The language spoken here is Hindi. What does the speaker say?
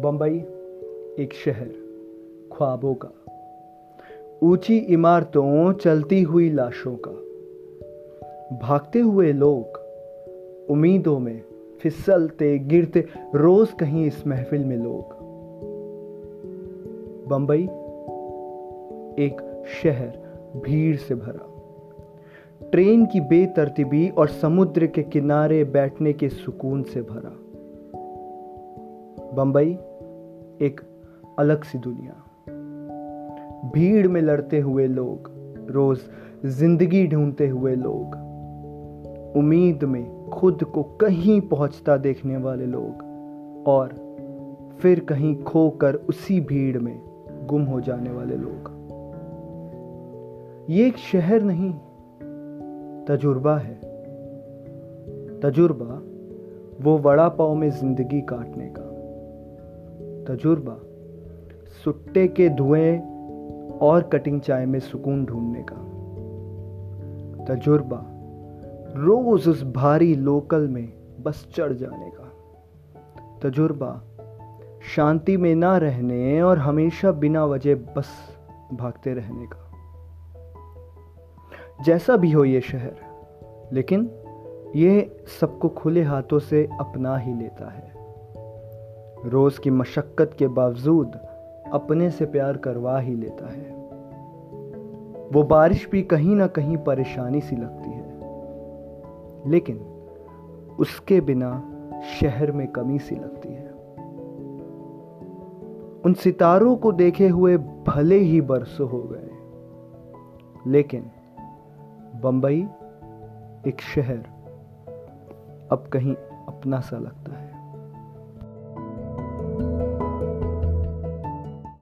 बंबई एक शहर, ख्वाबों का। ऊँची इमारतों, चलती हुई लाशों का। भागते हुए लोग उम्मीदों में फिसलते, गिरते, रोज कहीं इस महफिल में लोग। बंबई एक शहर, भीड़ से भरा। ट्रेन की बेतरतीबी और समुद्र के किनारे बैठने के सुकून से भरा। बंबई एक अलग सी दुनिया। भीड़ में लड़ते हुए लोग, रोज ज़िंदगी ढूंढते हुए लोग, उम्मीद में खुद को कहीं पहुँचता देखने वाले लोग, और फिर कहीं खोकर उसी भीड़ में गुम हो जाने वाले लोग। ये एक शहर नहीं, तजुर्बा है। तजुर्बा, वो वड़ा पाव में ज़िंदगी काटने का। तजुर्बा, सुट्टे के धुएँ और कटिंग चाय में सुकून ढूँढने का। तजुर्बा, रोज उस भारी लोकल में बस चढ़ जाने का। तजुर्बा, शांति में ना रहने और हमेशा बिना वजह बस भागते रहने का। जैसा भी हो ये शहर, लेकिन ये सबको खुले हाथों से अपना ही लेता है। रोज की मशक्कत के बावजूद अपने से प्यार करवा ही लेता है। वो बारिश भी कहीं ना कहीं परेशानी सी लगती है। लेकिन उसके बिना शहर में कमी सी लगती है। उन सितारों को देखे हुए भले ही बरसों हो गए। लेकिन बंबई एक शहर अब कहीं अपना सा लगता है।